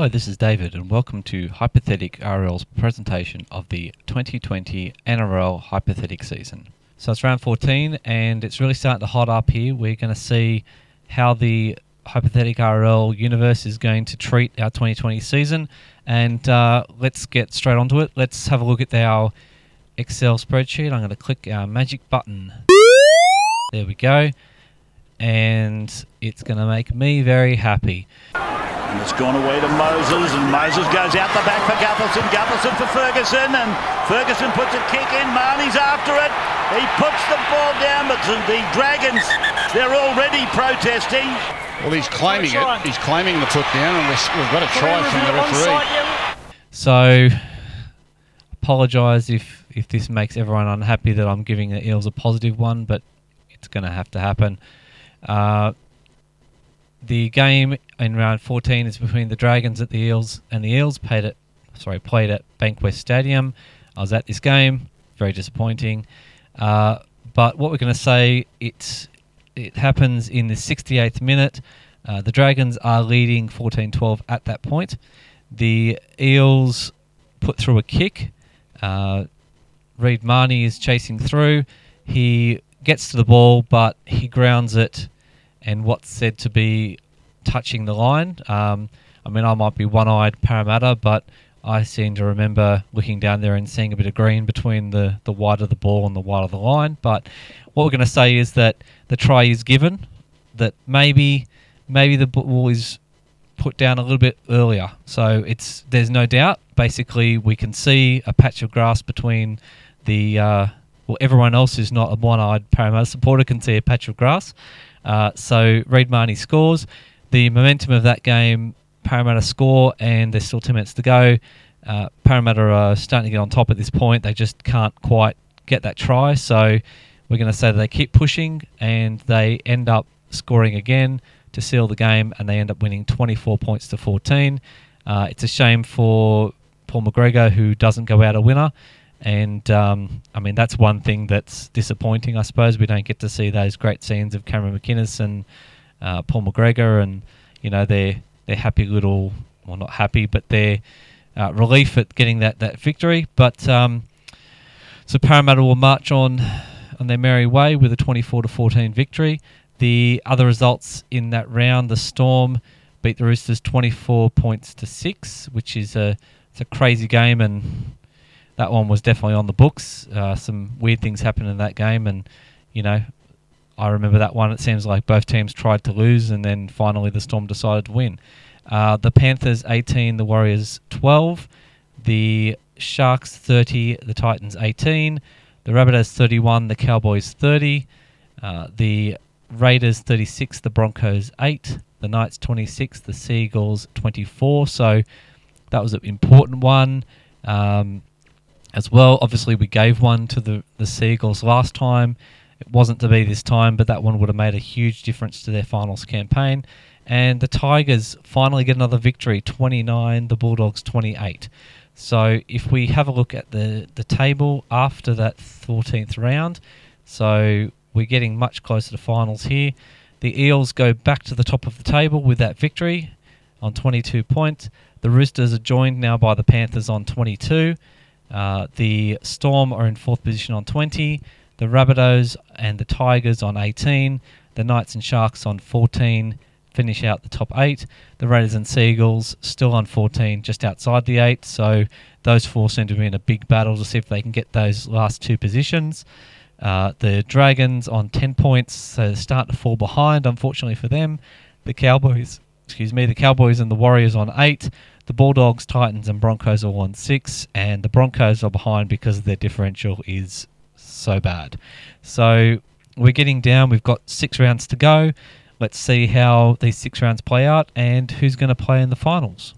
Hello, this is David, and welcome to Hypothetic RL's presentation of the 2020 NRL Hypothetic season. So it's round 14, and it's really starting to hot up here. We're going to see how the Hypothetic RL universe is going to treat our 2020 season, and uh, let's get straight onto it. Let's have a look at our Excel spreadsheet. I'm going to click our magic button. There we go. And it's going to make me very happy. And it's gone away to Moses, and Moses goes out the back for Gutherson. Gutherson for Ferguson, and Ferguson puts a kick in. Marnie's after it. He puts the ball down, but the Dragons, they're already protesting. Well, he's claiming it. He's claiming the put down, and we've got a try from the referee. So, apologise if, if this makes everyone unhappy that I'm giving the Eels a positive one, but it's going to have to happen. Uh, the game in round 14 is between the Dragons at the Eels, and the Eels played at sorry played at Bankwest Stadium. I was at this game, very disappointing. Uh, but what we're going to say, it it happens in the 68th minute. Uh, the Dragons are leading 14-12 at that point. The Eels put through a kick. Uh, Reed Mahoney is chasing through. He gets to the ball, but he grounds it and what's said to be touching the line. Um, I mean, I might be one eyed Parramatta, but I seem to remember looking down there and seeing a bit of green between the, the white of the ball and the white of the line. But what we're going to say is that the try is given, that maybe maybe the ball is put down a little bit earlier. So it's there's no doubt. Basically, we can see a patch of grass between the uh, well, everyone else who's not a one-eyed Parramatta supporter can see a patch of grass. Uh, so Reed Mahoney scores. The momentum of that game, Parramatta score, and there's still 10 minutes to go. Uh, Parramatta are starting to get on top at this point. They just can't quite get that try. So we're going to say that they keep pushing and they end up scoring again to seal the game, and they end up winning 24 points to 14. Uh, it's a shame for Paul McGregor, who doesn't go out a winner. And um, I mean, that's one thing that's disappointing, I suppose. We don't get to see those great scenes of Cameron McInnes and uh, Paul McGregor, and you know, their their happy little, well, not happy, but their uh, relief at getting that that victory. But um, so Parramatta will march on on their merry way with a 24 to 14 victory. The other results in that round, the Storm beat the Roosters 24 points to six, which is a it's a crazy game and that one was definitely on the books. Uh, some weird things happened in that game, and you know, I remember that one. It seems like both teams tried to lose, and then finally the Storm decided to win. Uh, the Panthers 18, the Warriors 12, the Sharks 30, the Titans 18, the Rabbitohs 31, the Cowboys 30, uh, the Raiders 36, the Broncos 8, the Knights 26, the Sea Eagles 24. So that was an important one. Um, as well. Obviously, we gave one to the, the Sea Eagles last time. It wasn't to be this time, but that one would have made a huge difference to their finals campaign. And the Tigers finally get another victory 29, the Bulldogs 28. So if we have a look at the, the table after that 14th round, so we're getting much closer to finals here. The Eels go back to the top of the table with that victory on 22 points. The Roosters are joined now by the Panthers on 22. Uh, the Storm are in fourth position on 20. The Rabbitohs and the Tigers on 18. The Knights and Sharks on 14 finish out the top eight. The Raiders and Sea Eagles still on 14, just outside the eight. So those four seem to be in a big battle to see if they can get those last two positions. Uh, the Dragons on 10 points, so starting to fall behind, unfortunately for them. The Cowboys, excuse me, the Cowboys and the Warriors on eight. The Bulldogs, Titans, and Broncos are all on six, and the Broncos are behind because their differential is so bad. So we're getting down. We've got six rounds to go. Let's see how these six rounds play out and who's going to play in the finals.